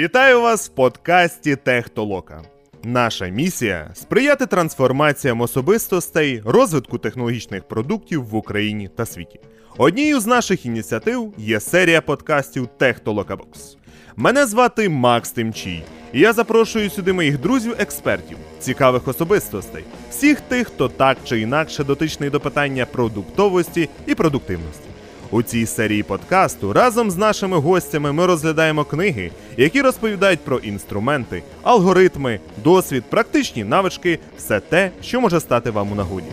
Вітаю вас в подкасті Техтолока. Наша місія сприяти трансформаціям особистостей, розвитку технологічних продуктів в Україні та світі. Однією з наших ініціатив є серія подкастів Техтолокабокс. Мене звати Макс Тимчій, і я запрошую сюди моїх друзів-експертів, цікавих особистостей, всіх тих, хто так чи інакше дотичний до питання продуктовості і продуктивності. У цій серії подкасту разом з нашими гостями ми розглядаємо книги, які розповідають про інструменти, алгоритми, досвід, практичні навички, все те, що може стати вам у нагоді.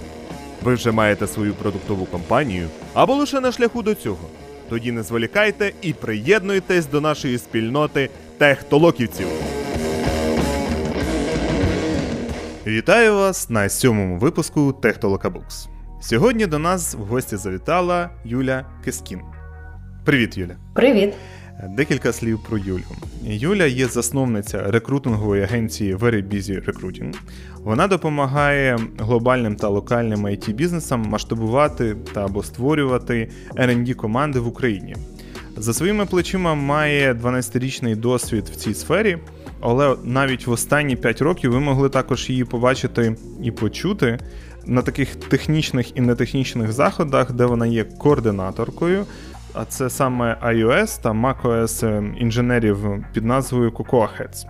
Ви вже маєте свою продуктову компанію або лише на шляху до цього. Тоді не зволікайте і приєднуйтесь до нашої спільноти техтолоківців. Вітаю вас на сьомому випуску Техтолокабукс. Сьогодні до нас в гості завітала Юля Кискін. Привіт, Юля. Привіт. Декілька слів про Юлю. Юля є засновниця рекрутингової агенції Very Busy Recruiting. Вона допомагає глобальним та локальним it бізнесам масштабувати та або створювати R&D команди в Україні. За своїми плечима має 12-річний досвід в цій сфері, але навіть в останні 5 років ви могли також її побачити і почути на таких технічних і нетехнічних заходах, де вона є координаторкою. А це саме iOS та macOS ем, інженерів під назвою Cocoa Heads.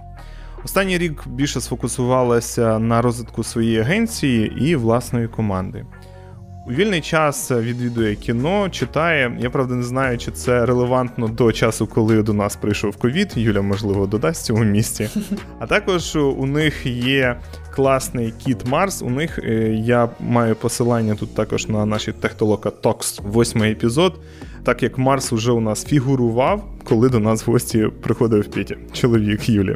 Останній рік більше сфокусувалася на розвитку своєї агенції і власної команди. У вільний час відвідує кіно, читає. Я правда не знаю, чи це релевантно до часу, коли до нас прийшов ковід. Юля, можливо, додасть цьому місці. А також у них є класний кіт Марс. У них е, я маю посилання тут також на наші Техтолока Talks, восьмий епізод. Так як Марс уже у нас фігурував, коли до нас в гості приходив Петя, чоловік Юлі.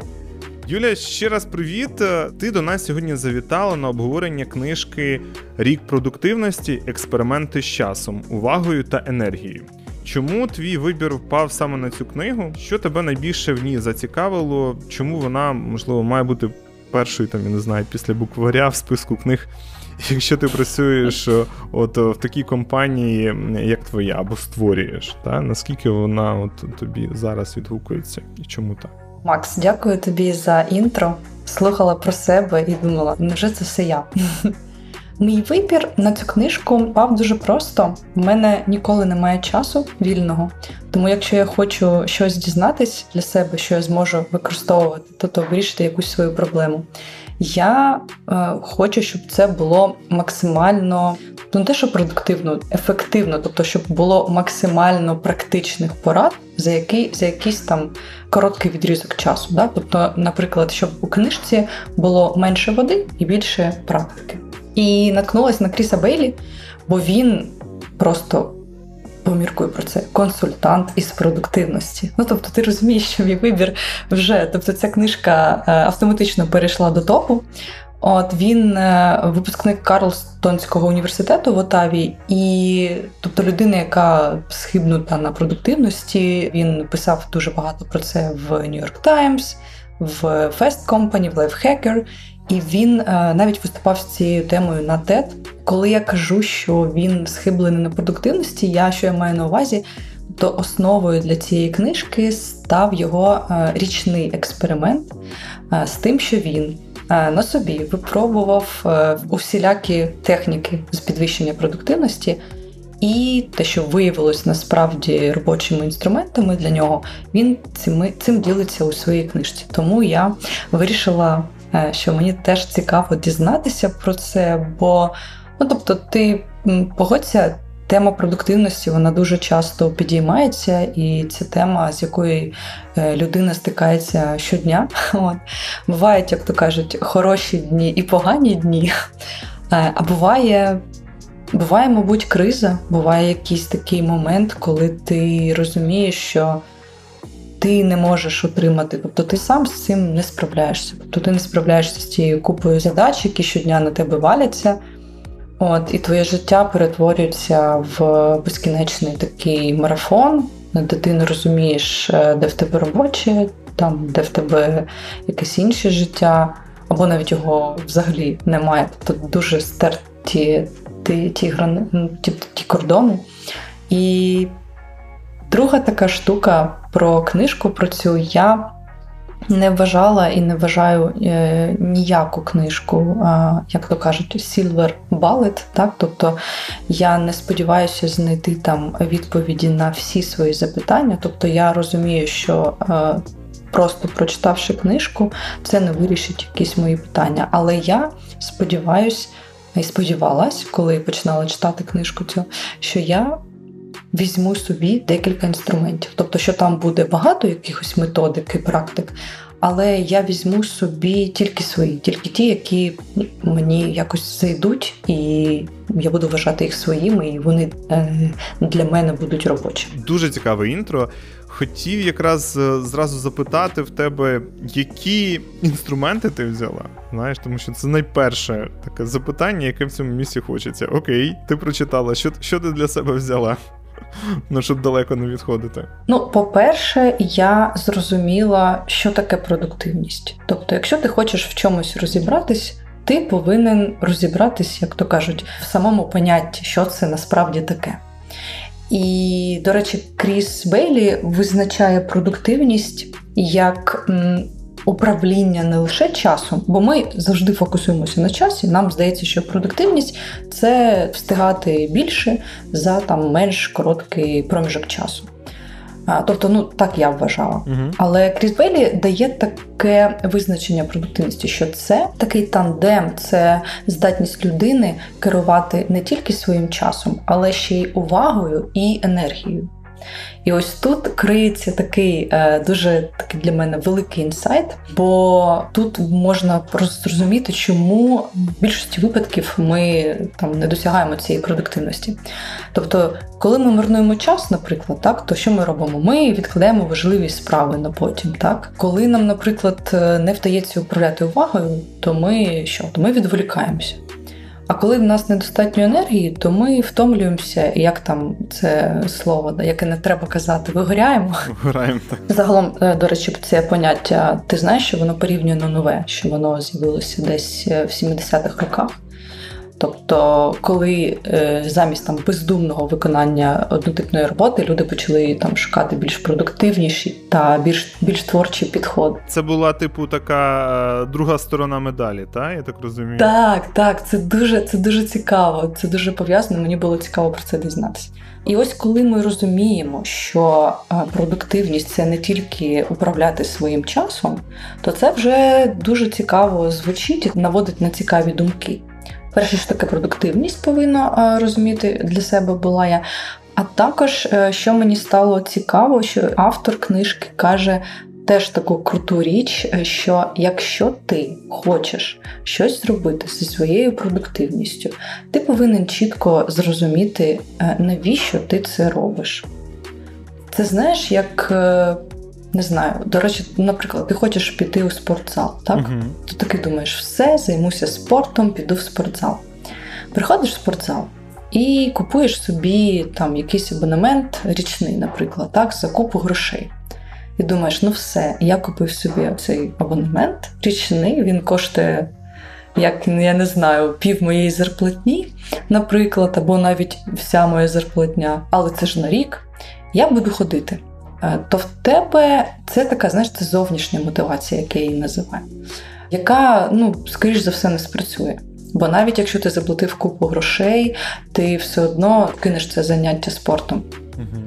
Юля, ще раз привіт. Ти до нас сьогодні завітала на обговорення книжки Рік продуктивності, експерименти з часом, увагою та енергією. Чому твій вибір впав саме на цю книгу? Що тебе найбільше в ній зацікавило? Чому вона, можливо, має бути першою, там, я не знаю, після букваря в списку книг, якщо ти працюєш от в такій компанії, як твоя, або створюєш? Та? Наскільки вона от тобі зараз відгукується і чому так? Макс, дякую тобі за інтро. Слухала про себе і думала, невже це все я? Мій вибір на цю книжку пав дуже просто. У мене ніколи немає часу вільного, тому якщо я хочу щось дізнатись для себе, що я зможу використовувати, то то вирішити якусь свою проблему. Я е, хочу, щоб це було максимально ну, не те, що продуктивно, ефективно, тобто, щоб було максимально практичних порад за який, за якийсь там короткий відрізок часу. Да? Тобто, наприклад, щоб у книжці було менше води і більше практики. І наткнулася на Кріса Бейлі, бо він просто поміркую про це консультант із продуктивності. Ну тобто, ти розумієш, що мій вибір вже, тобто, ця книжка е, автоматично перейшла до топу. От він е, випускник Карлстонського університету в Отаві, і тобто людина, яка схибнута на продуктивності, він писав дуже багато про це в New York Times, в Fast Company, в Lifehacker. І він е, навіть виступав з цією темою на TED. Коли я кажу, що він схиблений на продуктивності, я що я маю на увазі, то основою для цієї книжки став його е, річний експеримент е, з тим, що він на собі випробував усілякі техніки з підвищення продуктивності. І те, що виявилось насправді робочими інструментами для нього, він цим цим ділиться у своїй книжці. Тому я вирішила що мені теж цікаво дізнатися про це, бо ну тобто, ти погодься. Тема продуктивності вона дуже часто підіймається, і це тема, з якою е, людина стикається щодня. От. Бувають, як то кажуть, хороші дні і погані дні. Е, а буває, буває, мабуть, криза, буває якийсь такий момент, коли ти розумієш, що ти не можеш отримати. Тобто ти сам з цим не справляєшся. Тобто ти не справляєшся з цією купою задач, які щодня на тебе валяться. От, І твоє життя перетворюється в безкінечний такий марафон, де ти не розумієш, е, де в тебе робоче, там, де в тебе якесь інше життя, або навіть його взагалі немає. Тобто дуже стерті ті, ті, ті, ті кордони. І Друга така штука про книжку про цю я не вважала і не вважаю е, ніяку книжку, е, як то кажуть, silver bullet, так тобто я не сподіваюся знайти там відповіді на всі свої запитання. Тобто я розумію, що е, просто прочитавши книжку, це не вирішить якісь мої питання. Але я сподіваюся і сподівалась, коли починала читати книжку, цю, що я візьму собі декілька інструментів. Тобто, що там буде багато якихось методик і практик, але я візьму собі тільки свої, тільки ті, які мені якось зайдуть, і я буду вважати їх своїми, і вони е, для мене будуть робочі. Дуже цікаве інтро. Хотів якраз е, зразу запитати в тебе, які інструменти ти взяла. Знаєш, тому що це найперше таке запитання, яке в цьому місці хочеться. Окей, ти прочитала, що що ти для себе взяла? Ну, щоб далеко не відходити. Ну, по-перше, я зрозуміла, що таке продуктивність. Тобто, якщо ти хочеш в чомусь розібратись, ти повинен розібратись, як то кажуть, в самому понятті, що це насправді таке. І, до речі, Кріс Бейлі визначає продуктивність як управління не лише часом, бо ми завжди фокусуємося на часі. Нам здається, що продуктивність це встигати більше за там менш короткий проміжок часу. Тобто, ну так я вважала. uh Але Кріс Бейлі дає таке визначення продуктивності, що це такий тандем, це здатність людини керувати не тільки своїм часом, але ще й увагою і енергією. І ось тут криється такий е, дуже такий для мене великий інсайт, бо тут можна просто зрозуміти, чому в більшості випадків ми там не досягаємо цієї продуктивності. Тобто, коли ми марнуємо час, наприклад, так, то що ми робимо? Ми відкладаємо важливі справи на потім. Так, коли нам, наприклад, не вдається управляти увагою, то ми що? То ми відволікаємося. А коли в нас недостатньо енергії, то ми втомлюємося, як там це слово, яке не треба казати, вигоряємо. Вигоряємо, так. Загалом, е, до речі, це поняття, ти знаєш, що воно порівняно нове, що воно з'явилося десь е, в 70-х роках. Тобто, коли е, замість там бездумного виконання однотипної роботи люди почали там шукати більш продуктивніші та більш більш творчі підходи. Це була типу така е, друга сторона медалі, та я так розумію? Так, так, це дуже це дуже цікаво. Це дуже пов'язано. Мені було цікаво про це дізнатися. І ось коли ми розуміємо, що е, продуктивність це не тільки управляти своїм часом, то це вже дуже цікаво звучить і наводить на цікаві думки. Перше, що таке продуктивність повинна розуміти для себе була я. А також, е, що мені стало цікаво, що автор книжки каже теж таку круту річ, е, що якщо ти хочеш щось зробити зі своєю продуктивністю, ти повинен чітко зрозуміти, е, навіщо ти це робиш. Це знаєш, як не знаю, до речі, наприклад, ти хочеш піти у спортзал, так? uh Ти таки думаєш, все, займуся спортом, піду в спортзал. Приходиш в спортзал і купуєш собі там якийсь абонемент річний, наприклад, так, за купу грошей. І думаєш, ну все, я купив собі цей абонемент річний, він коштує, як я не знаю, пів моєї зарплатні, наприклад, або навіть вся моя зарплатня, але це ж на рік. Я буду ходити. Е, то в тебе це така, знаєш, це зовнішня мотивація, як я її називаю, яка, ну, скоріш за все, не спрацює. Бо навіть якщо ти заплатив купу грошей, ти все одно кинеш це заняття спортом. Угу.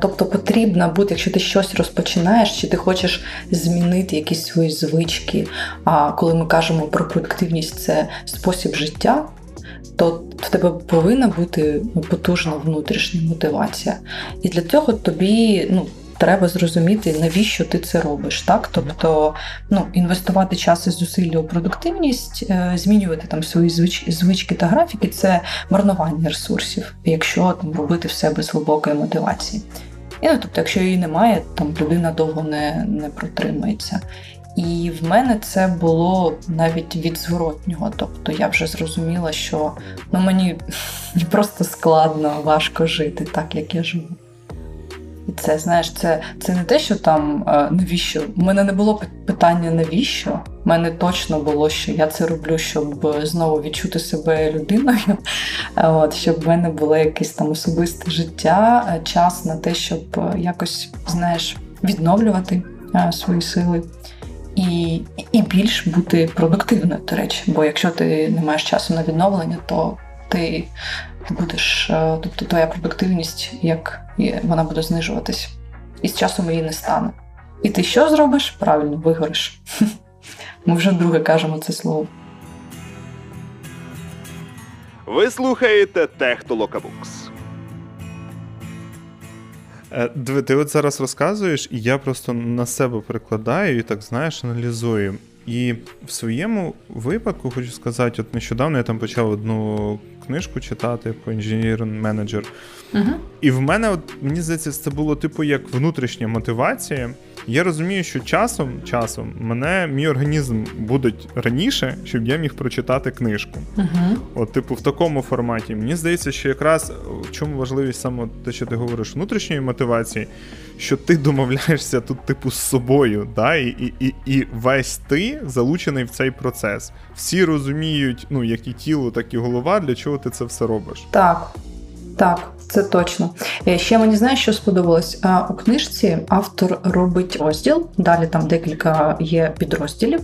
Тобто потрібно бути, якщо ти щось розпочинаєш, чи ти хочеш змінити якісь свої звички. А коли ми кажемо про продуктивність, це спосіб життя, то в тебе повинна бути потужна внутрішня мотивація. І для цього тобі ну, треба зрозуміти, навіщо ти це робиш. Так? Тобто ну, інвестувати час і зусилля у продуктивність, е, змінювати там свої звички та графіки це марнування ресурсів, якщо там робити все без глибокої мотивації. І ну, тобто, якщо її немає, там людина довго не не протримається. І в мене це було навіть від зворотнього. Тобто я вже зрозуміла, що ну, мені просто складно, важко жити так, як я живу. І це, знаєш, це це не те, що там е, навіщо. У мене не було питання навіщо. У мене точно було, що я це роблю, щоб знову відчути себе людиною. От, Щоб в мене було якесь там особисте життя, е, час на те, щоб е, якось знаєш, відновлювати свої сили. і і більш бути продуктивною, до речі. Бо якщо ти не маєш часу на відновлення, то ти будеш, е, тобто твоя продуктивність, як вона буде знижуватись, і з часом її не стане. І ти що зробиш? Правильно, вигориш. Ми вже друге кажемо це слово. Ви слухаєте Технолокабукс. Е, диви, ти от зараз розказуєш, і я просто на себе прикладаю і так знаєш, аналізую. І в своєму випадку хочу сказати, от нещодавно я там почав одну книжку читати по інженіринг менеджер. Угу. І в мене, от мені здається, це було типу як внутрішня мотивація. Я розумію, що часом часом мене мій організм буде раніше, щоб я міг прочитати книжку. uh От, типу, в такому форматі. Мені здається, що якраз в чому важливість саме те, що ти говориш, внутрішньої мотивації, що ти домовляєшся тут, типу, з собою, да? і і, і, і весь ти залучений в цей процес. Всі розуміють, ну, як і тіло, так і голова, для чого ти це все робиш. Так, так. Це точно. Е, ще мені знаєш, що сподобалось. У книжці автор робить розділ, далі там декілька є підрозділів,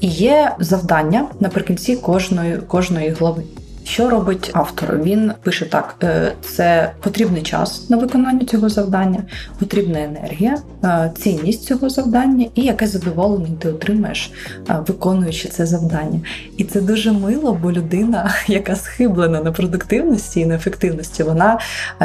і є завдання наприкінці кожної, кожної глави. Що робить автор? Він пише так: е, це потрібний час на виконання цього завдання, потрібна енергія, е, цінність цього завдання і яке задоволення ти отримаєш, е, виконуючи це завдання. І це дуже мило, бо людина, яка схиблена на продуктивності і на ефективності, вона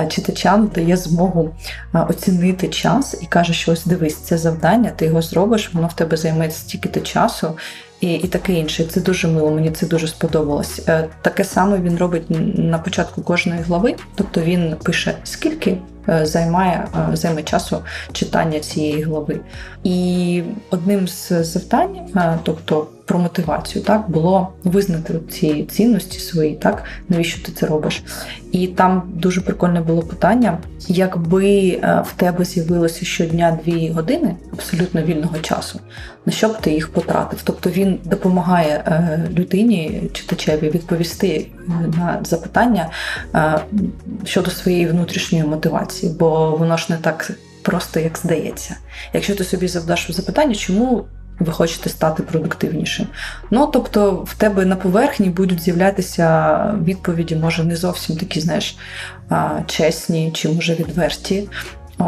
читачам дає змогу оцінити час і каже, що ось дивись, це завдання, ти його зробиш, воно в тебе займе стільки-то часу і і таке інше. Це дуже мило, мені це дуже сподобалось. Е, таке саме він робить на початку кожної глави, тобто він пише, скільки е, займає е, займе часу читання цієї глави. І одним з завдань, тобто про мотивацію, так було визнати ці цінності свої, так навіщо ти це робиш? І там дуже прикольне було питання: якби е, в тебе з'явилося щодня дві години абсолютно вільного часу, на що б ти їх потратив? Тобто він допомагає е, людині, читачеві відповісти е, на запитання щодо своєї внутрішньої мотивації, бо воно ж не так просто як здається. Якщо ти собі завдаш запитання, чому ви хочете стати продуктивнішим. Ну тобто, в тебе на поверхні будуть з'являтися відповіді, може, не зовсім такі, знаєш, чесні чи може відверті.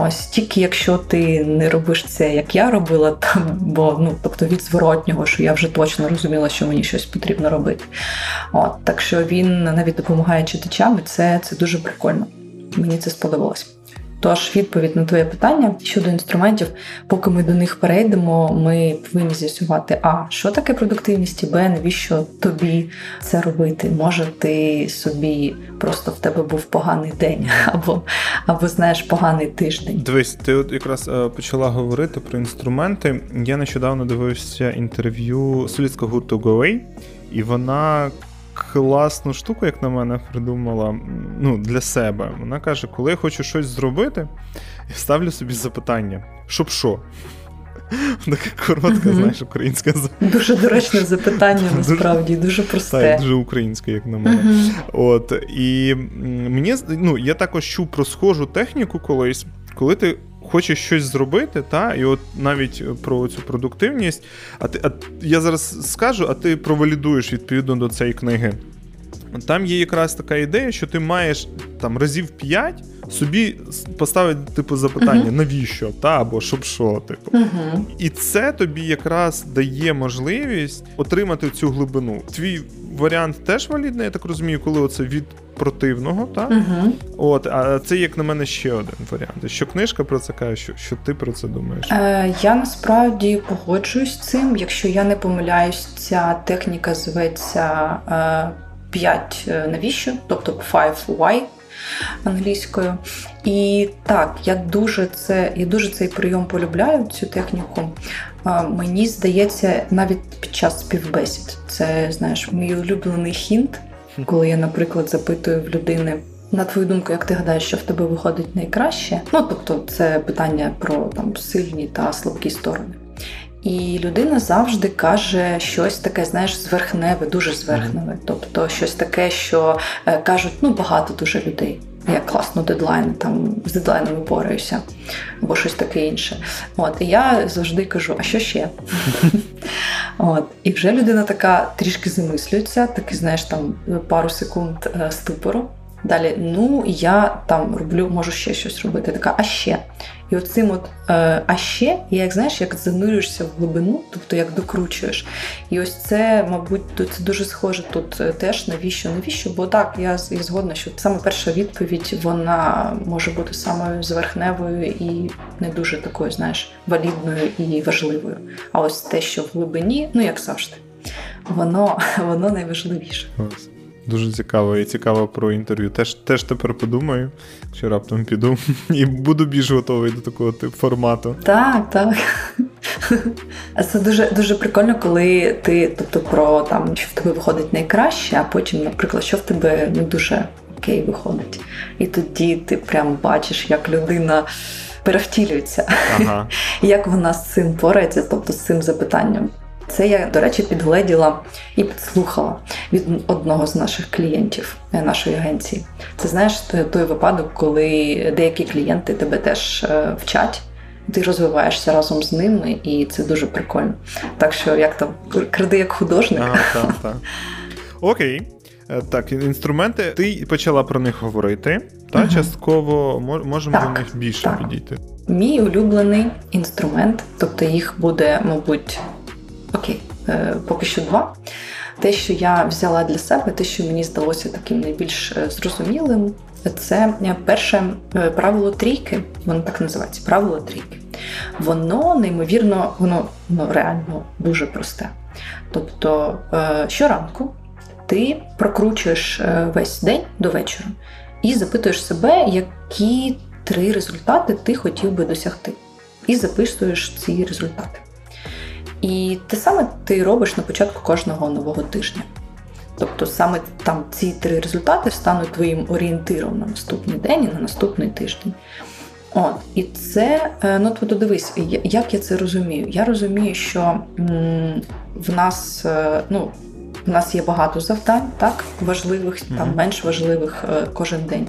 Ось тільки якщо ти не робиш це, як я робила, то, бо ну тобто від зворотнього, що я вже точно розуміла, що мені щось потрібно робити. От так що він навіть допомагає читачам, і це, це дуже прикольно. Мені це сподобалось. Тож відповідь на твоє питання щодо інструментів, поки ми до них перейдемо, ми повинні з'ясувати, а що таке продуктивність, і б, навіщо тобі це робити? Може, ти собі просто в тебе був поганий день, або або знаєш поганий тиждень. Дивись, ти от якраз е, почала говорити про інструменти. Я нещодавно дивився інтерв'ю солістського гурту GoAway, і вона класну штуку, як на мене, придумала ну, для себе. Вона каже: коли я хочу щось зробити, я ставлю собі запитання, щоб що? Таке коротке, mm знаєш, українське Дуже доречне запитання, насправді, дуже просте. Так, дуже українське, як на мене. От, І мені ну, я також чув про схожу техніку колись, коли ти хочеш щось зробити, та, і от навіть про цю продуктивність, а ти а я зараз скажу, а ти провалідуєш відповідно до цієї книги. Там є якраз така ідея, що ти маєш там разів п'ять собі поставити типу запитання, uh-huh. навіщо, та або щоб що, типу. Uh-huh. І це тобі якраз дає можливість отримати цю глибину. Твій варіант теж валідний, я так розумію, коли оце від противного, так? Uh-huh. От, а це, як на мене, ще один варіант. Що книжка про це каже, що що ти про це думаєш? Е, Я насправді погоджуюсь з цим. Якщо я не помиляюсь, ця техніка зветься. Е, 5 е, навіщо, тобто 5 why англійською. І так, я дуже це, я дуже цей прийом полюбляю, цю техніку. Мені здається, навіть під час співбесід. Це, знаєш, мій улюблений хінт, коли я, наприклад, запитую в людини. На твою думку, як ти гадаєш, що в тебе виходить найкраще? Ну тобто, це питання про там сильні та слабкі сторони. І людина завжди каже щось таке, знаєш, зверхневе, дуже зверхневе. Тобто щось таке, що е, кажуть ну багато дуже людей. Я класно дедлайн, там з дедлайнами борюся, або щось таке інше. От, І я завжди кажу, а що ще? От, І вже людина така трішки замислюється, таки, знаєш, там пару секунд е, ступору. Далі, ну я там роблю, можу ще щось робити. Така, а ще. І оцим от е, а ще, я як знаєш, як занурюєшся в глибину, тобто як докручуєш. І ось це, мабуть, це дуже схоже тут е, теж навіщо, навіщо? Бо так, я я згодна, що саме перша відповідь вона може бути самою зверхневою і не дуже такою, знаєш, валідною і важливою. А ось те, що в глибині, ну як завжди, воно, воно найважливіше. Дуже цікаво і цікаво про інтерв'ю. Теж теж тепер подумаю, що раптом піду і буду більш готовий до такого типу формату. Так, так. Це дуже дуже прикольно, коли ти, тобто, про там, що в тебе виходить найкраще, а потім, наприклад, що в тебе не дуже окей виходить. І тоді ти прям бачиш, як людина перевтілюється, ага. як вона з цим порається, тобто з цим запитанням. Це я, до речі, підгледіла і підслухала від одного з наших клієнтів е, нашої агенції. Це знаєш той випадок, коли деякі клієнти тебе теж е, вчать. Ти розвиваєшся разом з ними, і це дуже прикольно. Так що, як там кради як художник. Ага, так, так. Окей. Е, так, інструменти. Ти почала про них говорити, та угу. частково можемо так, до них більше так. підійти. Мій улюблений інструмент, тобто їх буде, мабуть, Окей, е, поки що два. Те, що я взяла для себе, те, що мені здалося таким найбільш е, зрозумілим, це е, перше правило трійки, воно так називається правило трійки. Воно неймовірно, воно, воно реально дуже просте. Тобто щоранку ти прокручуєш весь день до вечора і запитуєш себе, які три результати ти хотів би досягти. І записуєш ці результати. І те саме ти робиш на початку кожного нового тижня. Тобто саме там ці три результати стануть твоїм орієнтиром на наступний день і на наступний тиждень. От, І це, е, ну тобто дивись, як я це розумію? Я розумію, що м, в нас е, ну, в нас є багато завдань, так, важливих, mm-hmm. там менш важливих е, кожен день.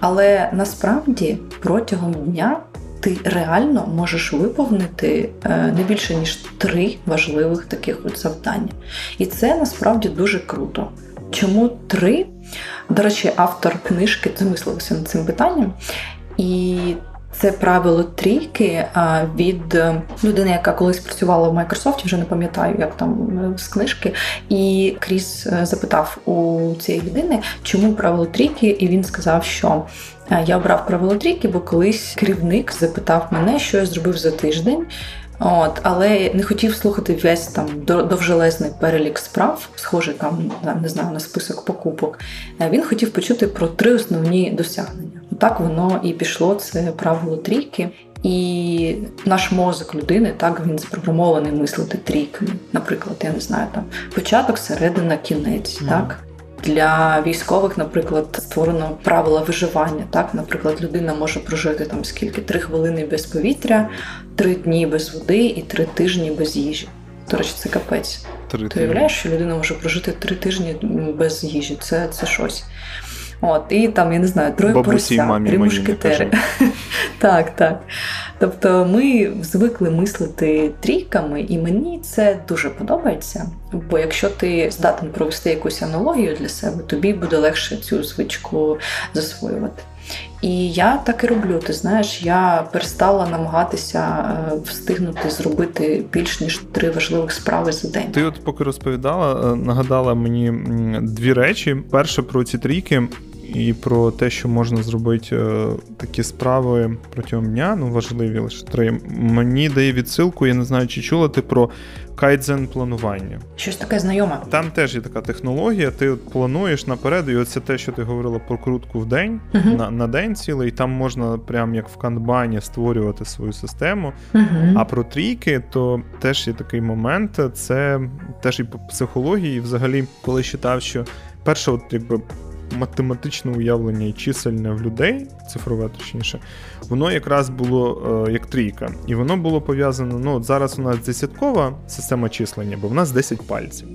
Але насправді протягом дня ти реально можеш виповнити е, не більше ніж три важливих таких от завдання. І це насправді дуже круто. Чому три? До речі, автор книжки замислився над цим питанням. І це правило трійки від е, людини, яка колись працювала в Microsoft, вже не пам'ятаю, як там е, з книжки. І Кріс запитав у цієї людини, чому правило трійки, і він сказав, що я обрав правило трійки, бо колись керівник запитав мене, що я зробив за тиждень. От, Але не хотів слухати весь там довжелезний перелік справ, схожий там, не знаю, на список покупок. Е, він хотів почути про три основні досягнення. Отак воно і пішло. Це правило трійки. І наш мозок людини так він запрограмований мислити трійками. Наприклад, я не знаю, там початок, середина, кінець. Mm. так. Для військових, наприклад, створено правила виживання. Так, наприклад, людина може прожити там скільки три хвилини без повітря, три дні без води і три тижні без їжі. До речі, це капець. Ти уявляєш, що людина може прожити три тижні без їжі. Це це щось. От, І там, я не знаю, троє порося, три мушкетери. Так, так. Тобто ми звикли мислити трійками, і мені це дуже подобається. Бо якщо ти здатен провести якусь аналогію для себе, тобі буде легше цю звичку засвоювати. І я так і роблю. Ти знаєш, я перестала намагатися е, встигнути зробити більш ніж три важливих справи за день. Ти, от поки розповідала, е, нагадала мені дві речі: перше про ці трійки і про те, що можна зробити е, такі справи протягом дня, ну важливі лише три. Мені дає відсилку, я не знаю, чи чула ти про кайдзен планування. Щось таке знайоме. Там теж є така технологія. Ти от плануєш наперед, і оце те, що ти говорила про крутку в день uh-huh. на на день цілий. Там можна, прям як в канбані, створювати свою систему. Uh-huh. А про трійки, то теж є такий момент. Це теж і по психології, і взагалі, коли читав, що перше, от якби математичне уявлення і чисельне в людей, цифрове точніше, воно якраз було е, як трійка. І воно було пов'язано. Ну, от зараз у нас десяткова система числення, бо в нас 10 пальців.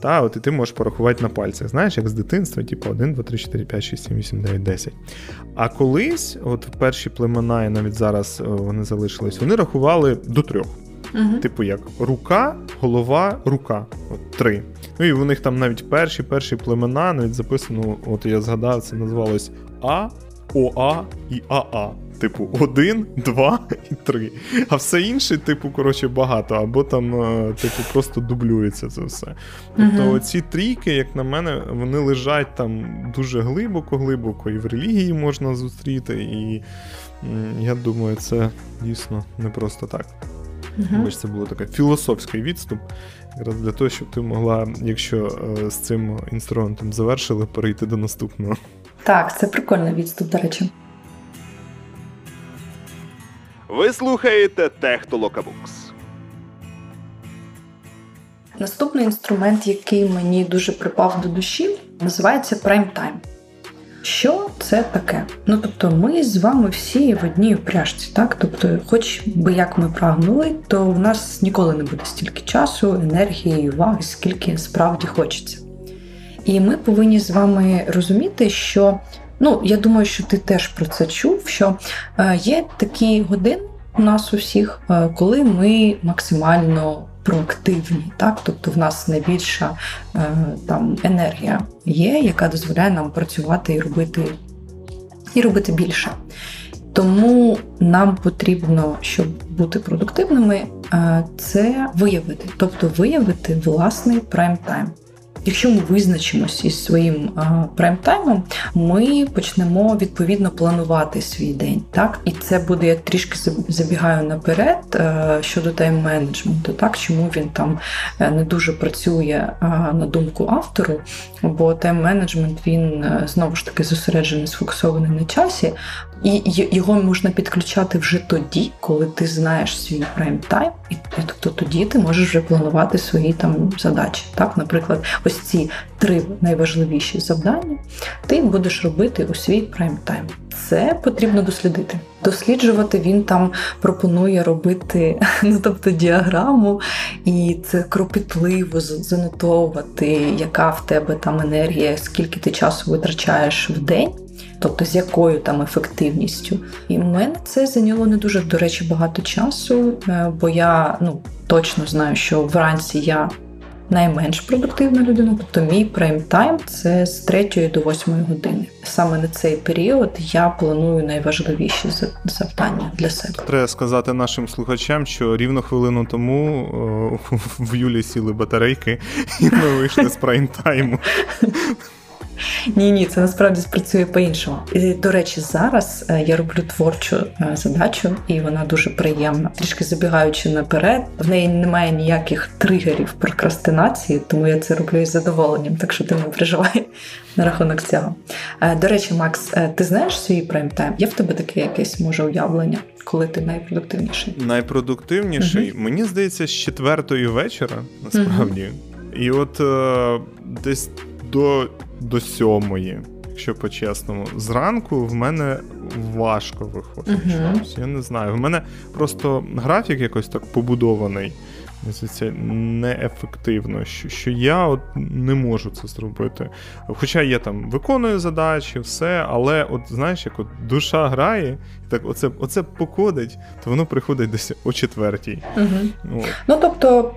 Та, от І ти можеш порахувати на пальцях. Знаєш, як з дитинства, типу 1, 2, 3, 4, 5, 6, 7, 8, 9, 10. А колись, от в перші племена, і навіть зараз вони залишились, вони рахували до трьох. Угу. Типу, як рука, голова, рука. От три. Ну і у них там навіть перші перші племена, навіть записано, от я згадав, це називалось А, ОА і АА. Типу, один, два і три. А все інше, типу, коротше, багато, або там, е, типу, просто дублюється це все. Тобто, uh оці трійки, як на мене, вони лежать там дуже глибоко-глибоко, і в релігії можна зустріти, і я думаю, це дійсно не просто так. Uh-huh. Бо це було такий філософський відступ, якраз для того, щоб ти могла, якщо е, з цим інструментом завершили, перейти до наступного. Так, це прикольний відступ, до речі. Ви слухаєте Технолокабукс. Наступний інструмент, який мені дуже припав до душі, називається Prime Time. Що це таке? Ну тобто, ми з вами всі в одній упряжці, так? Тобто, хоч би як ми прагнули, то в нас ніколи не буде стільки часу, енергії і уваги, скільки справді хочеться. І ми повинні з вами розуміти, що ну я думаю, що ти теж про це чув. Що е, є такі години у нас усіх, е, коли ми максимально проактивні, так тобто в нас найбільша е, там енергія є, яка дозволяє нам працювати і робити, і робити більше. Тому нам потрібно, щоб бути продуктивними, це виявити, тобто виявити власний прайм-тайм. Якщо ми визначимося із своїм прайм-таймом, ми почнемо відповідно планувати свій день. Так, і це буде я трішки забігаю наперед е, щодо тайм-менеджменту, так? Чому він там е, не дуже працює на думку автору, бо тайм-менеджмент він е, знову ж таки зосереджений, сфокусований на часі, і його можна підключати вже тоді, коли ти знаєш свій прайм-тайм, і тобто тоді ти можеш вже планувати свої там задачі. Так, наприклад, ось ці три найважливіші завдання ти будеш робити у свій прайм-тайм. Це потрібно дослідити. Досліджувати він там пропонує робити, ну тобто діаграму, і це кропітливо занотовувати, яка в тебе там енергія, скільки ти часу витрачаєш в день тобто з якою там ефективністю. І в мене це зайняло не дуже, до речі, багато часу, е, бо я ну, точно знаю, що вранці я. Найменш продуктивна людина, тобто мій прайм-тайм це з 3 до 8 години. Саме на цей період я планую найважливіші завдання для себе. Треба сказати нашим слухачам, що рівно хвилину тому о, в Юлі сіли батарейки, і ми вийшли з прайм-тайму. Ні, ні, це насправді спрацює по-іншому. І, До речі, зараз е, я роблю творчу е, задачу, і вона дуже приємна. Трішки забігаючи наперед, в неї немає ніяких тригерів прокрастинації, тому я це роблю із задоволенням, так що ти не переживай на рахунок цього. Е, до речі, Макс, ти знаєш свій прайм-тайм? Є в тебе таке якесь може уявлення, коли ти найпродуктивніший? Найпродуктивніший, угу. мені здається, з четвертої вечора, насправді. Угу. І от десь до до сьомої, якщо по-чесному. Зранку в мене важко виходить. Uh-huh. Я не знаю. В мене просто графік якось так побудований це неефективно, що що я от не можу це зробити. Хоча я там виконую задачі, все, але от знаєш, як от душа грає, і так оце оце покодить, то воно приходить десь о четвертій. Угу. Ну тобто,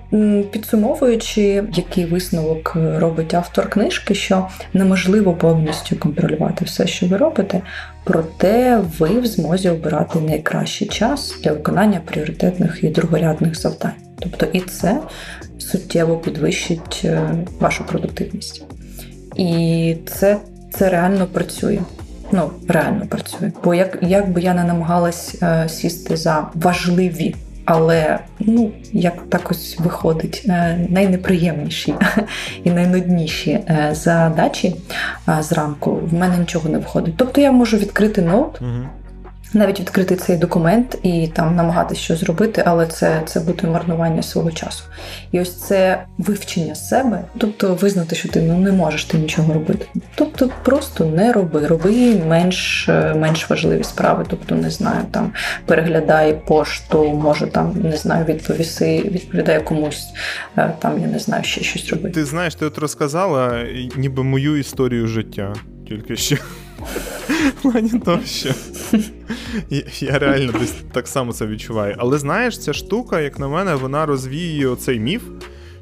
підсумовуючи, який висновок робить автор книжки, що неможливо повністю контролювати все, що ви робите, проте ви в змозі обирати найкращий час для виконання пріоритетних і другорядних завдань. Тобто і це суттєво підвищить е, вашу продуктивність. І це це реально працює. Ну, реально працює. Бо як як би я не намагалась е, сісти за важливі, але ну, як так ось виходить, е, найнеприємніші і найнудніші задачі зранку, в мене нічого не виходить. Тобто я можу відкрити ноут. Навіть відкрити цей документ і там намагатися щось зробити, але це це буде марнування свого часу. І ось це вивчення себе, тобто визнати, що ти ну не можеш ти нічого робити. Тобто просто не роби, роби менш менш важливі справи. Тобто, не знаю, там переглядай пошту, може там не знаю, відповіси, відповідає комусь е, там, я не знаю, ще щось робити. Ти знаєш, ти от розказала ніби мою історію життя тільки що. В плані того, що я реально десь так само це відчуваю. Але знаєш, ця штука, як на мене, вона розвіює цей міф,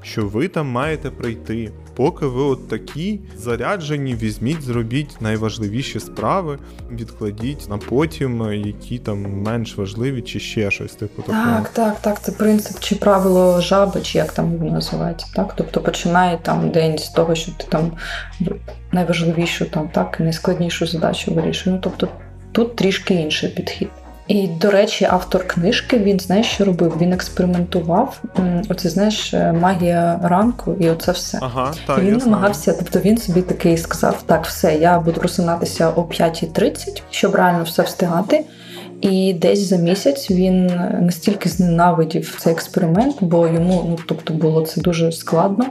що ви там маєте прийти. Поки ви от такі заряджені, візьміть, зробіть найважливіші справи, відкладіть на потім, які там менш важливі, чи ще щось типу такого. Так, так, так. Це принцип чи правило жаби, чи як там воно називається. Так, тобто починає там день з того, що ти там найважливішу, там так найскладнішу задачу вирішує. Ну тобто тут трішки інший підхід. І, до речі, автор книжки він знаєш, що робив? Він експериментував. Оце знаєш, е, магія ранку, і оце все. Ага, так, і Він намагався, знаю. тобто він собі такий сказав: так, все, я буду просинатися о 5.30, щоб реально все встигати. І десь за місяць він настільки зненавидів цей експеримент, бо йому ну тобто було це дуже складно.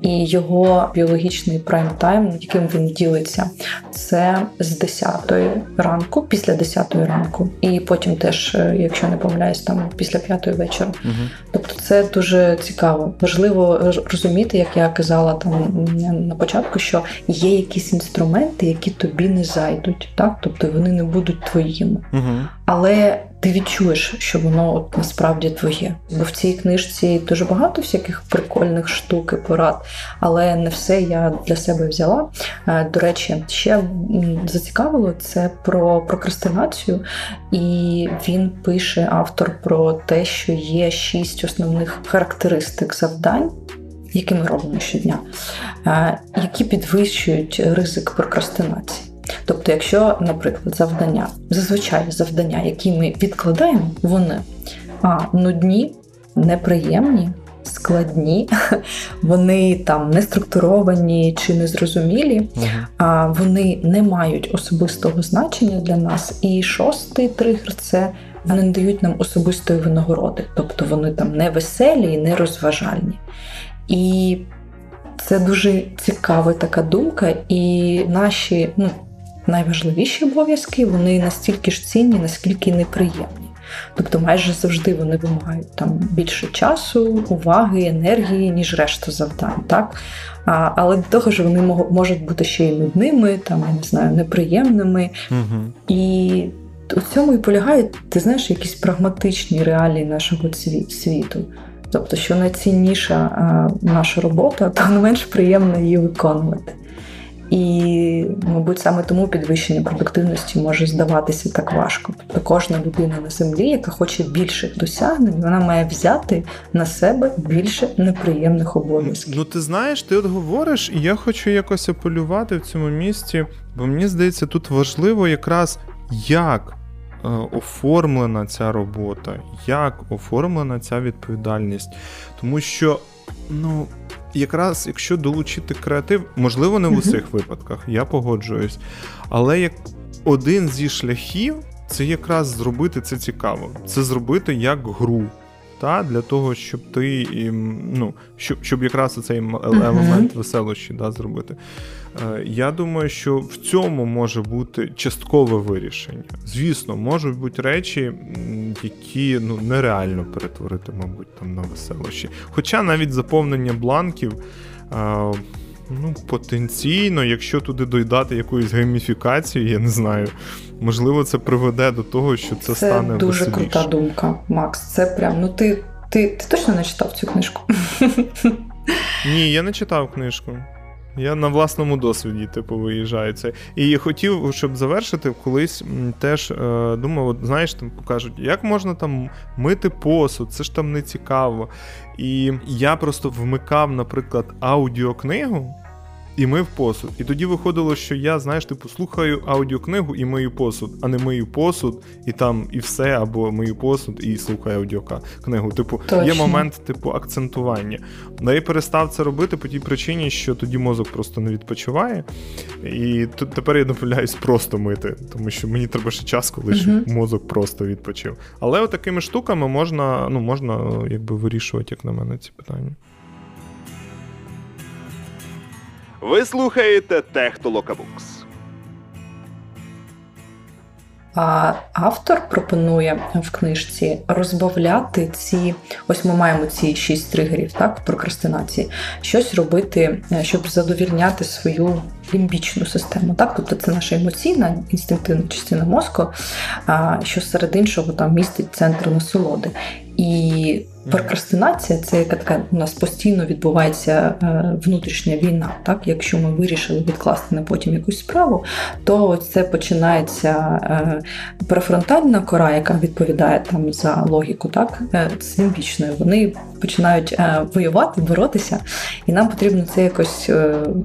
І його біологічний прайм-тайм, яким він ділиться, це з 10 ранку, після 10 ранку, і потім теж, е, якщо не помиляюсь, там після 5 вечора. Угу. Тобто, це дуже цікаво. Важливо розуміти, як я казала там на початку, що є якісь інструменти, які тобі не зайдуть, так тобто вони не будуть твоїми. Угу. Але ти відчуєш, що воно от насправді твоє. Бо в цій книжці дуже багато всяких прикольних штук і порад, але не все я для себе взяла. Е, до речі, ще зацікавило це про прокрастинацію, і він пише автор про те, що є шість основних характеристик завдань. Які ми робимо щодня, е, які підвищують ризик прокрастинації. Тобто, якщо, наприклад, завдання, зазвичай завдання, які ми відкладаємо, вони а нудні, неприємні, складні, вони там не структуровані чи незрозумілі, а вони не мають особистого значення для нас. І шостий тригер це вони не дають нам особистої винагороди, тобто вони там не веселі і не розважальні. І це дуже цікава така думка, і наші ну, найважливіші обов'язки вони настільки ж цінні, наскільки неприємні. Тобто майже завжди вони вимагають там більше часу, уваги, енергії, ніж решта завдань. так? А, Але до того ж вони можуть бути ще й нудними, там, я не знаю, неприємними. Угу. І у цьому і полягають, ти знаєш, якісь прагматичні реалії нашого світу. Тобто, що найцінніша наша робота, то не менш приємно її виконувати. І, мабуть, саме тому підвищення продуктивності може здаватися так важко. Тобто кожна людина на землі, яка хоче більших досягнень, вона має взяти на себе більше неприємних обов'язків. Ну ти знаєш, ти от говориш, і я хочу якось апелювати в цьому місці, бо мені здається, тут важливо якраз як. Е, оформлена ця робота, як оформлена ця відповідальність. Тому що, ну, якраз якщо долучити креатив, можливо, не в усіх випадках, я погоджуюсь. Але як один зі шляхів, це якраз зробити це цікаво. Це зробити як гру. Та, Для того, щоб ти ну, щоб щоб якраз цей елемент uh-huh. веселощі да, зробити. Е, Я думаю, що в цьому може бути часткове вирішення. Звісно, можуть бути речі, які ну, нереально перетворити, мабуть, там на веселощі. Хоча навіть заповнення бланків. Ну, потенційно, якщо туди додати якоїсь гейміфікацію, я не знаю. Можливо, це приведе до того, що це, це стане Це дуже веселіше. крута думка, Макс. Це прям. Ну ти, ти, ти точно не читав цю книжку? Ні, я не читав книжку. Я на власному досвіді, типу, виїжджаю це. І хотів, щоб завершити, колись теж е, думав, от, знаєш, там покажуть, як можна там мити посуд, це ж там не цікаво. І я просто вмикав, наприклад, аудіокнигу. І мив посуд. І тоді виходило, що я, знаєш, типу, слухаю аудіокнигу і мию посуд, а не мию посуд, і там і все, або мию посуд і слухаю аудіокнигу. Типу, Точно. є момент, типу, акцентування. Но я перестав це робити по тій причині, що тоді мозок просто не відпочиває. І тут тепер я домовляюсь просто мити, тому що мені треба ще час, коли uh мозок просто відпочив. Але от такими штуками можна, ну, можна якби вирішувати, як на мене, ці питання. Ви слухаєте Технолокабукс. А автор пропонує в книжці розбавляти ці. Ось ми маємо ці шість тригерів, так, в прокрастинації, щось робити, е, щоб задовільняти свою лімбічну систему. Так, тобто це наша емоційна інстинктивна частина мозку, що серед іншого там містить центр насолоди. І прокрастинація це яка така у нас постійно відбувається е, внутрішня війна. Так, якщо ми вирішили відкласти на потім якусь справу, то це починається е, префронтальна кора, яка відповідає там за логіку, так е, з лімбічною. Вони починають воювати, боротися, і нам потрібно це якось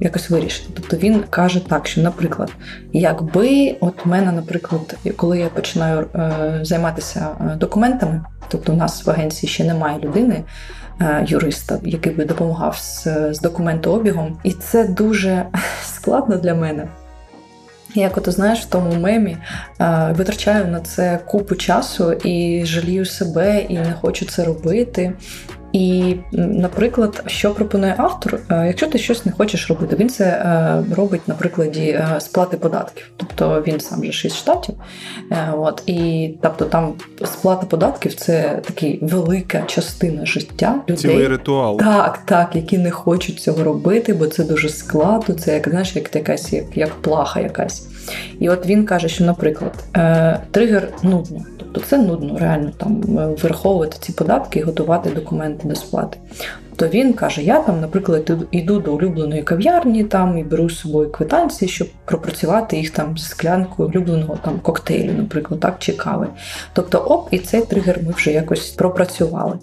якось вирішити. Тобто він каже так, що, наприклад, якби от мене, наприклад, коли я починаю займатися документами. Тобто у нас в агенції ще немає людини, е, юриста, який би допомагав з, з документообігом. І це дуже складно для мене. Як ото знаєш, в тому мемі е, витрачаю на це купу часу і жалію себе, і не хочу це робити. І, наприклад, що пропонує автор, е, якщо ти щось не хочеш робити, він це е, робить на прикладі е, сплати податків. Тобто він сам же шість штатів. От, І тобто там сплата податків це така велика частина життя людей. Цілий ритуал. Так, так, які не хочуть цього робити, бо це дуже складно, це як знаєш, як якась як, як плаха якась. І от він каже, що, наприклад, тригер нудно. Тобто це нудно реально там враховувати ці податки і готувати документи до сплати то він каже: Я там, наприклад, йду до улюбленої кав'ярні там і беру з собою квитанції, щоб пропрацювати їх там з склянкою улюбленого там коктейлю, наприклад, так, чи кави. Тобто, оп, і цей тригер ми вже якось пропрацювали.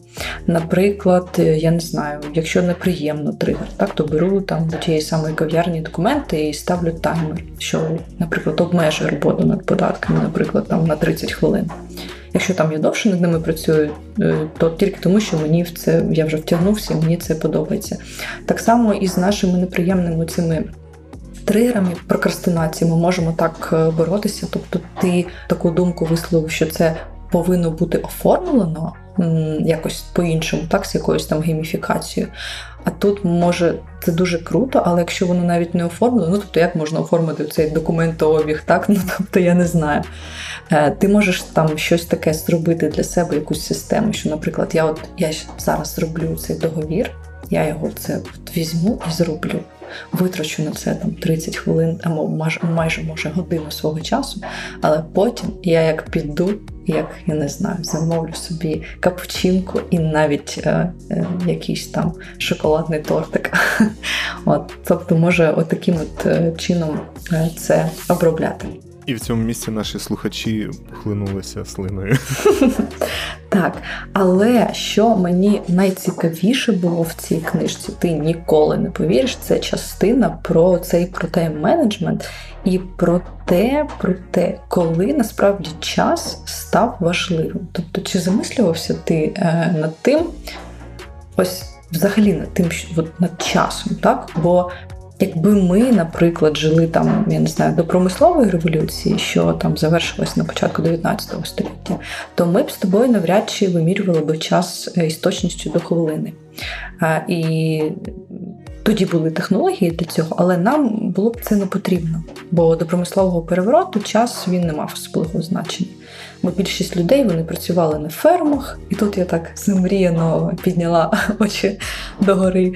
Наприклад, я не знаю, якщо неприємно тригер, так то беру там до тієї самої кав'ярні документи і ставлю таймер, що, наприклад, обмежує роботу над податками, наприклад, там на 30 хвилин. Якщо там я довше над ними працюю, е, то тільки тому, що мені в це я вже втягнувся, мені це подобається. Так само і з нашими неприємними цими. Тригерами прокрастинації ми можемо так е, боротися. Тобто, ти таку думку висловив, що це повинно бути оформлено якось по-іншому, так, з якоюсь там гейміфікацією. А тут може це дуже круто, але якщо воно навіть не оформлено, ну тобто як можна оформити цей документообіг, так? Ну тобто я не знаю. Е, ти можеш там щось таке зробити для себе, якусь систему. Що, наприклад, я от я зараз зроблю цей договір, я його це от візьму і зроблю. Витрачу на це там 30 хвилин, або майже, майже може годину свого часу, але потім я як піду, як я не знаю, замовлю собі капучинку і навіть е, е, якийсь там шоколадний тортик. От, Тобто, може, отаким от, е, чином е, це обробляти. І в цьому місці наші слухачі хлинулися слиною. Так, але що мені найцікавіше було в цій книжці, ти ніколи не повіриш, це частина про цей про тайм-менеджмент і про те, про те, коли насправді час став важливим. Тобто, чи замислювався ти е, над тим, ось взагалі над тим, що от, над часом, так? Бо Якби ми, наприклад, жили там, я не знаю, до промислової революції, що там завершилась на початку 19 століття, то ми б з тобою навряд чи вимірювали би час е, із точністю до хвилини. І тоді були технології для цього, але нам було б це не потрібно, бо до промислового перевороту час він не мав особливого значення. Бо більшість людей вони працювали на фермах, і тут я так замріяно підняла очі догори.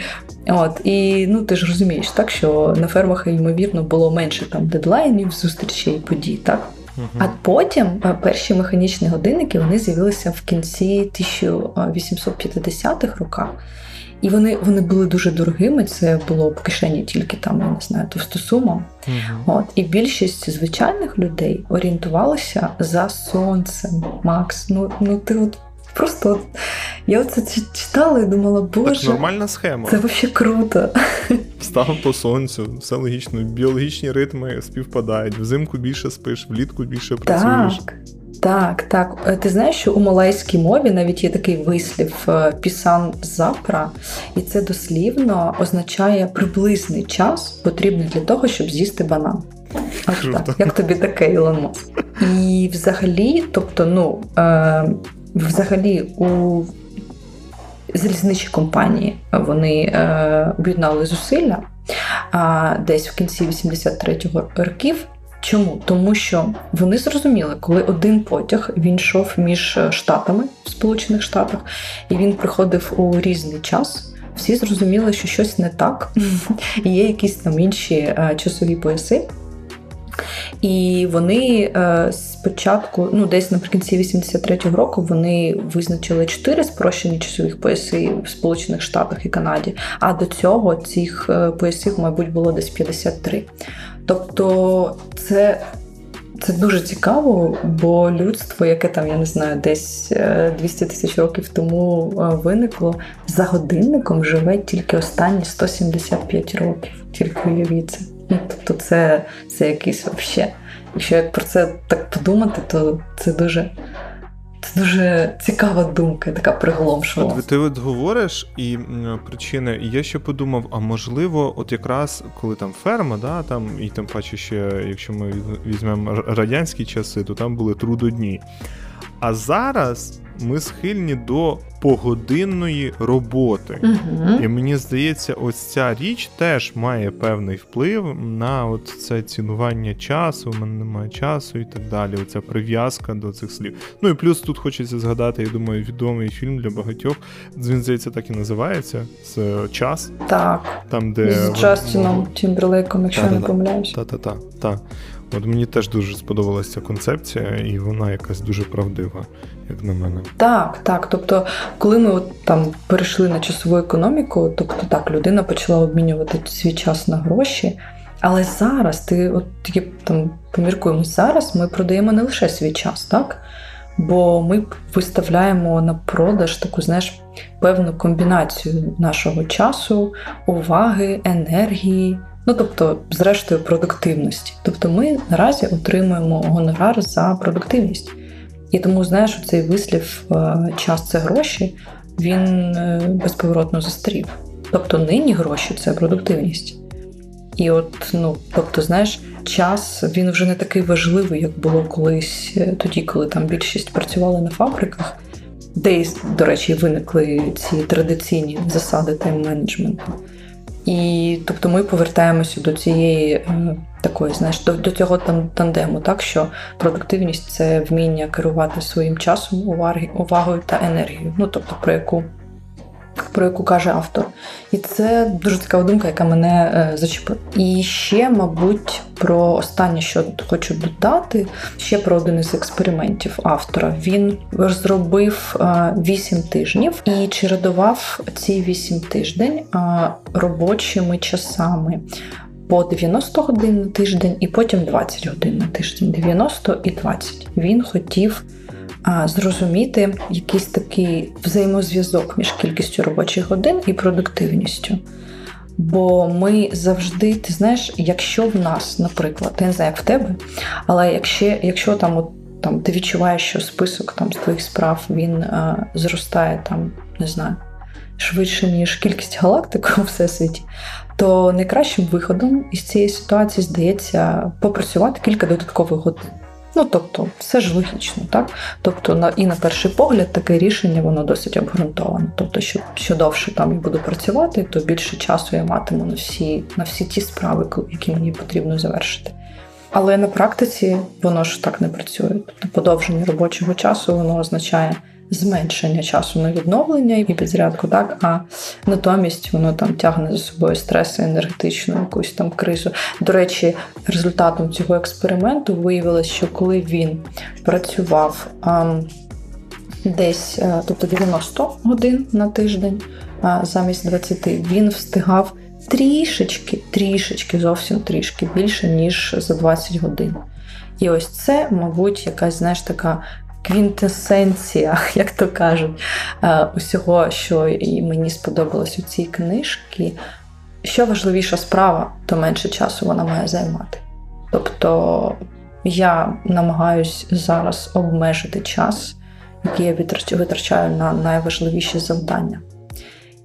От і ну ти ж розумієш, так що на фермах ймовірно було менше там дедлайнів, зустрічей, подій, так. А потім е, перші механічні годинники вони з'явилися в кінці 1850-х роках. І вони вони були дуже дорогими. Це було по кишені тільки там, я не знаю, товстосумом. Uh-huh. От і більшість звичайних людей орієнтувалися за сонцем. Макс, ну ну ти от просто от, я оце читала і думала, боже, Так нормальна схема. Це взагалі круто. Встав по сонцю, все логічно, біологічні ритми співпадають. Взимку більше спиш, влітку більше працюєш. Так, так, так. Е, ти знаєш, що у малайській мові навіть є такий вислів е, пісан запра, і це дослівно означає приблизний час, потрібний для того, щоб з'їсти банан. Ось так. Як тобі таке, Ілон Маск? І взагалі, тобто, ну е, взагалі у залізничі компанії вони е, об'єднали зусилля а десь в кінці 83-го років. Чому? Тому що вони зрозуміли, коли один потяг він йшов між штатами в Сполучених Штатах, і він приходив у різний час. Всі зрозуміли, що щось не так, є якісь там інші е, часові пояси. І вони е, спочатку, ну десь наприкінці 83-го року, вони визначили чотири спрощені часових пояси в Сполучених Штатах і Канаді. А до цього цих е, поясів, мабуть, було десь 53. Тобто, це. Це дуже цікаво, бо людство, яке там, я не знаю, десь 200 е, тисяч років тому виникло, за годинником живе тільки останні 175 років. Тільки уявіться. Ну, тобто, це це якийсь вообще. Якщо як про це так подумати, то це дуже дуже цікава думка, така приголомшила. Ти от говориш і причини, і я ще подумав: а можливо, от якраз коли там ферма, да, там, і тим паче, ще, якщо ми візьмемо радянські часи, то там були трудодні. А зараз ми схильні до погодинної роботи. Угу. І мені здається, ось ця річ теж має певний вплив на от це цінування часу, у мене немає часу і так далі. Оця прив'язка до цих слів. Ну і плюс тут хочеться згадати, я думаю, відомий фільм для багатьох. Він здається, так і називається з час. Так. Там, де З Джастіном Тімберлейком, якщо не помиляюсь. Та-та-та. От мені теж дуже сподобалася концепція, і вона якась дуже правдива, як на мене. Так, так. Тобто, коли ми от там перейшли на часову економіку, тобто так, людина почала обмінювати свій час на гроші. Але зараз ти, от тільки там поміркуємо, зараз ми продаємо не лише свій час, так? Бо ми виставляємо на продаж таку, знаєш, певну комбінацію нашого часу, уваги, енергії. Ну, тобто, зрештою, продуктивності. Тобто, ми наразі отримуємо гонорар за продуктивність. І тому, знаєш, цей вислів е, час це гроші, він е, безповоротно застрів. Тобто, нині гроші це продуктивність. І от, ну, тобто, знаєш, час він вже не такий важливий, як було колись е, тоді, коли там більшість працювали на фабриках, де, до речі, виникли ці традиційні засади тайм-менеджменту. І тобто ми повертаємося до цієї е, такої, знаєш, до, до цього тандему, так що продуктивність це вміння керувати своїм часом, увагою та енергією. Ну тобто, про яку про яку каже автор. І це дуже цікава думка, яка мене е, зачепила. І ще, мабуть, про останнє, що хочу додати, ще про один із експериментів автора. Він розробив е, вісім тижнів і чередував ці вісім тиждень е, робочими часами. По 90 годин на тиждень і потім 20 годин на тиждень, 90 і 20. Він хотів зрозуміти якийсь такий взаємозв'язок між кількістю робочих годин і продуктивністю. Бо ми завжди, ти знаєш, якщо в нас, наприклад, я не знаю, як в тебе, але якщо якщо там от, там ти відчуваєш, що список там з твоїх справ він а, зростає там, не знаю, швидше, ніж кількість галактик у всесвіті, то найкращим виходом із цієї ситуації здається попрацювати кілька додаткових годин. Ну, тобто, все ж логічно, так? Тобто, на і на перший погляд таке рішення воно досить обґрунтоване. Тобто, що що довше там я буду працювати, то більше часу я матиму на всі на всі ті справи, які мені потрібно завершити. Але на практиці воно ж так не працює. Тобто подовження робочого часу воно означає зменшення часу на відновлення і підзарядку, так а натомість воно там тягне за собою стреси, енергетичну якусь там кризу. До речі, результатом цього експерименту виявилось, що коли він працював а, десь, е, тобто 90 годин на тиждень а, замість 20, він встигав. Трішечки, трішечки, зовсім трішки більше, ніж за 20 годин. І ось це, мабуть, якась, знаєш, така квінтесенція, як то кажуть, е, усього, що і мені сподобалось у цій книжці. що важливіша справа, то менше часу вона має займати. Тобто я намагаюсь зараз обмежити час, який я витрачаю на найважливіші завдання.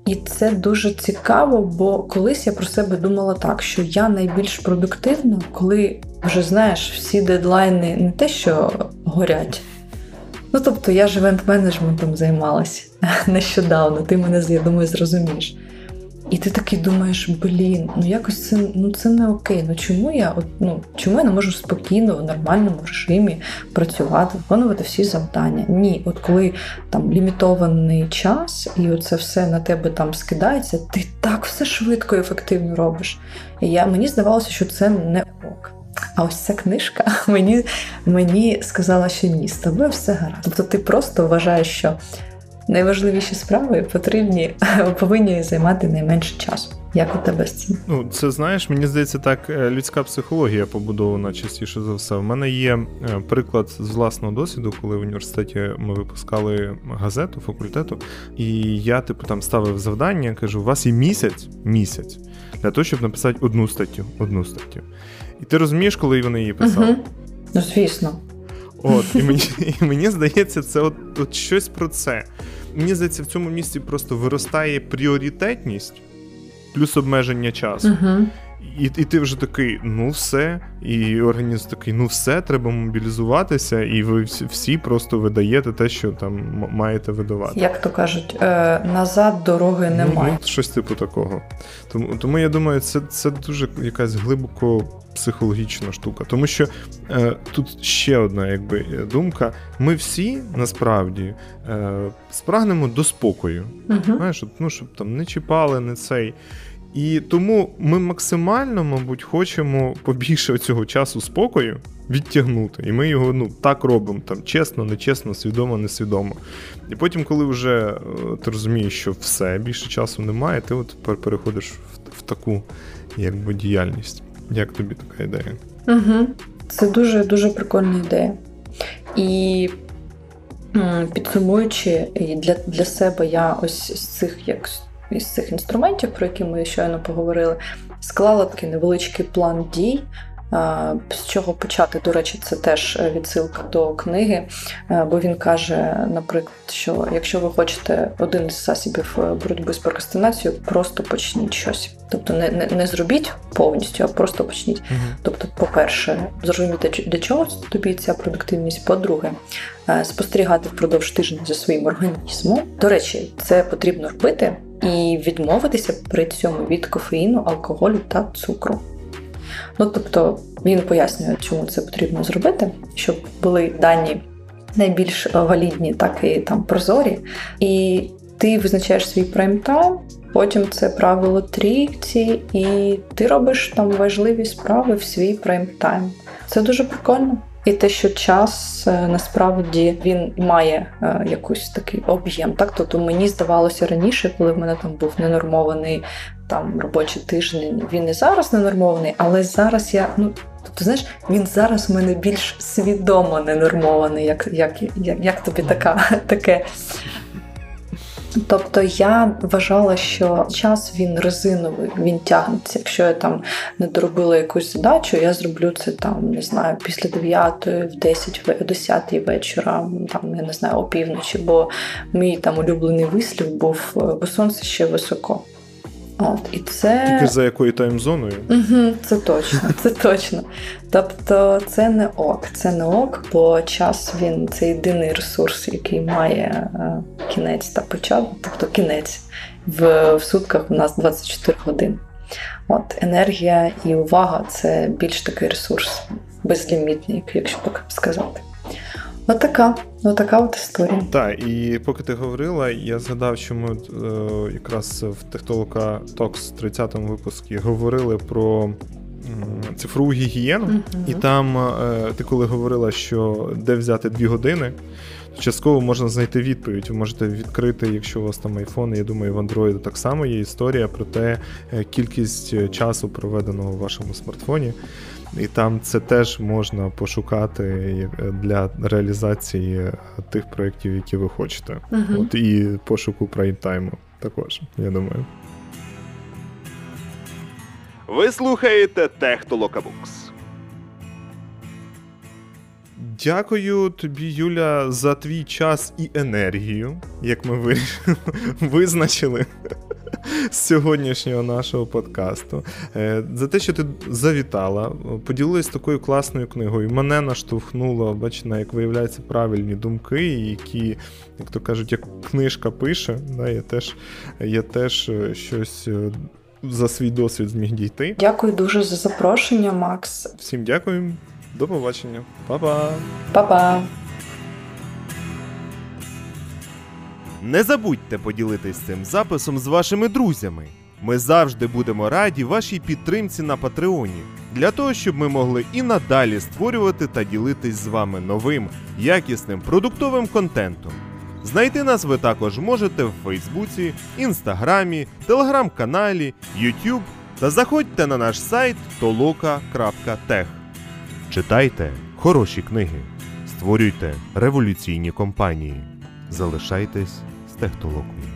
І це дуже цікаво, бо колись я про себе думала так, що я найбільш продуктивна, коли вже знаєш, всі дедлайни не те, що горять. Ну тобто я ж івент-менеджментом займалася нещодавно, ти мене, я думаю, зрозумієш. І ти такий думаєш, блін, ну якось це ну це не окей. Ну чому я от, ну, чому я не можу спокійно в нормальному режимі працювати, виконувати всі завдання? Ні, от коли там лімітований час, і оце все на тебе там скидається, ти так все швидко і ефективно робиш. І я, Мені здавалося, що це не. А ось ця книжка мені мені сказала, що ні, з тобою все гаразд. Тобто ти просто вважаєш, що найважливіші справи потрібні, повинні займати найменше часу. Як у тебе з цим? Ну, це знаєш, мені здається, так е, людська психологія побудована частіше за все. У мене є е, приклад з власного досвіду, коли в університеті ми випускали газету факультету, і я, типу, там ставив завдання, кажу: у вас є місяць місяць для того, щоб написати одну статтю. Одну статтю. І ти розумієш, коли вони її писали? Угу. Ну, звісно. От, І мені і мені здається, це от, от щось про це. Мені здається, в цьому місці просто виростає пріоритетність плюс обмеження часу. uh І і ти вже такий, ну все, і організм такий, ну все, треба мобілізуватися, і ви всі, просто видаєте те, що там маєте видавати. Як то кажуть, е, назад дороги немає. Ну, щось типу такого. Тому тому я думаю, це це дуже якась глибоко психологічна штука. Тому що е, тут ще одна якби думка: ми всі насправді е, спрагнемо до спокою. uh Знаєш, ну щоб там не чіпали, не цей. І тому ми максимально, мабуть, хочемо побільше цього часу спокою відтягнути. І ми його ну, так робимо, там чесно, нечесно, свідомо, несвідомо. І потім, коли вже е, ти розумієш, що все, більше часу немає, ти от переходиш в, в таку якби, діяльність. Як тобі така ідея? Угу. Це дуже дуже прикольна ідея. І підсумуючи, для для себе я ось з цих як із цих інструментів, про які ми щойно поговорили, склала такий невеличкий план дій. З чого почати, до речі, це теж відсилка до книги, бо він каже, наприклад, що якщо ви хочете один з засобів боротьби з прокрастинацією, просто почніть щось. Тобто не не, не зробіть повністю, а просто почніть. Угу. Тобто, по-перше, зрозуміти, для чого тобі ця продуктивність. По-друге, спостерігати впродовж тижня за своїм організмом. До речі, це потрібно робити і відмовитися при цьому від кофеїну, алкоголю та цукру. Ну тобто він пояснює, чому це потрібно зробити, щоб були дані найбільш валідні, так і там прозорі. І ти визначаєш свій прайм-тайм, потім це правило трійці, і ти робиш там важливі справи в свій прайм-тайм. Це дуже прикольно. І те, що час е, насправді він має е, якийсь такий об'єм. Так, тобто мені здавалося раніше, коли в мене там був ненормований там робочий тиждень, він і зараз ненормований, але зараз я ну. Тобто, знаєш, він зараз в мене більш свідомо ненормований, як як, як, як тобі така, таке Тобто я вважала, що час він резиновий, він тягнеться. Якщо я там не доробила якусь задачу, я зроблю це там, не знаю, після 9, в 10, в 10 вечора, там я не знаю, опівночі, бо мій там улюблений вислів був, бо сонце ще високо. От, і це... Тільки за якою таймзоною? Угу, Це точно, це точно. Тобто це не ок, це не ок, бо час він це єдиний ресурс, який має е, кінець та початок, тобто кінець в, в сутках у нас 24 години. От енергія і увага це більш такий ресурс безлімітний, якщо так сказати. Отака, отака от історія. Так, і поки ти говорила, я згадав, що ми е, якраз в Техтолока Токс 30-му випуску говорили про цифрову гігієну, uh-huh. і там е, ти коли говорила, що де взяти дві години. то Частково можна знайти відповідь. Ви можете відкрити, якщо у вас там айфон, я думаю, в Android так само є історія про те, е, кількість часу проведеного в вашому смартфоні. І там це теж можна пошукати е, для реалізації тих проєктів, які ви хочете. Uh-huh. От І пошуку прайм-тайму також, я думаю. Ви слухаєте Технолокабукс. Дякую тобі, Юля, за твій час і енергію, як ми визначили з сьогоднішнього нашого подкасту. Е, За те, що ти завітала, поділилась такою класною книгою. Мене наштовхнуло, бач, на, як виявляється, правильні думки, які, як то кажуть, як книжка пише, да, я теж, я теж е, щось е, за свій досвід зміг дійти. Дякую дуже за запрошення, Макс. Всім дякую, до побачення. Па-па! Па-па! Не забудьте поділитись цим записом з вашими друзями. Ми завжди будемо раді вашій підтримці на Патреоні, для того, щоб ми могли і надалі створювати та ділитись з вами новим, якісним продуктовим контентом. Знайти нас ви також можете в Фейсбуці, Інстаграмі, Телеграм-каналі, YouTube та заходьте на наш сайт toloka.tech. Читайте хороші книги, створюйте революційні компанії. Залишайтесь з технологією.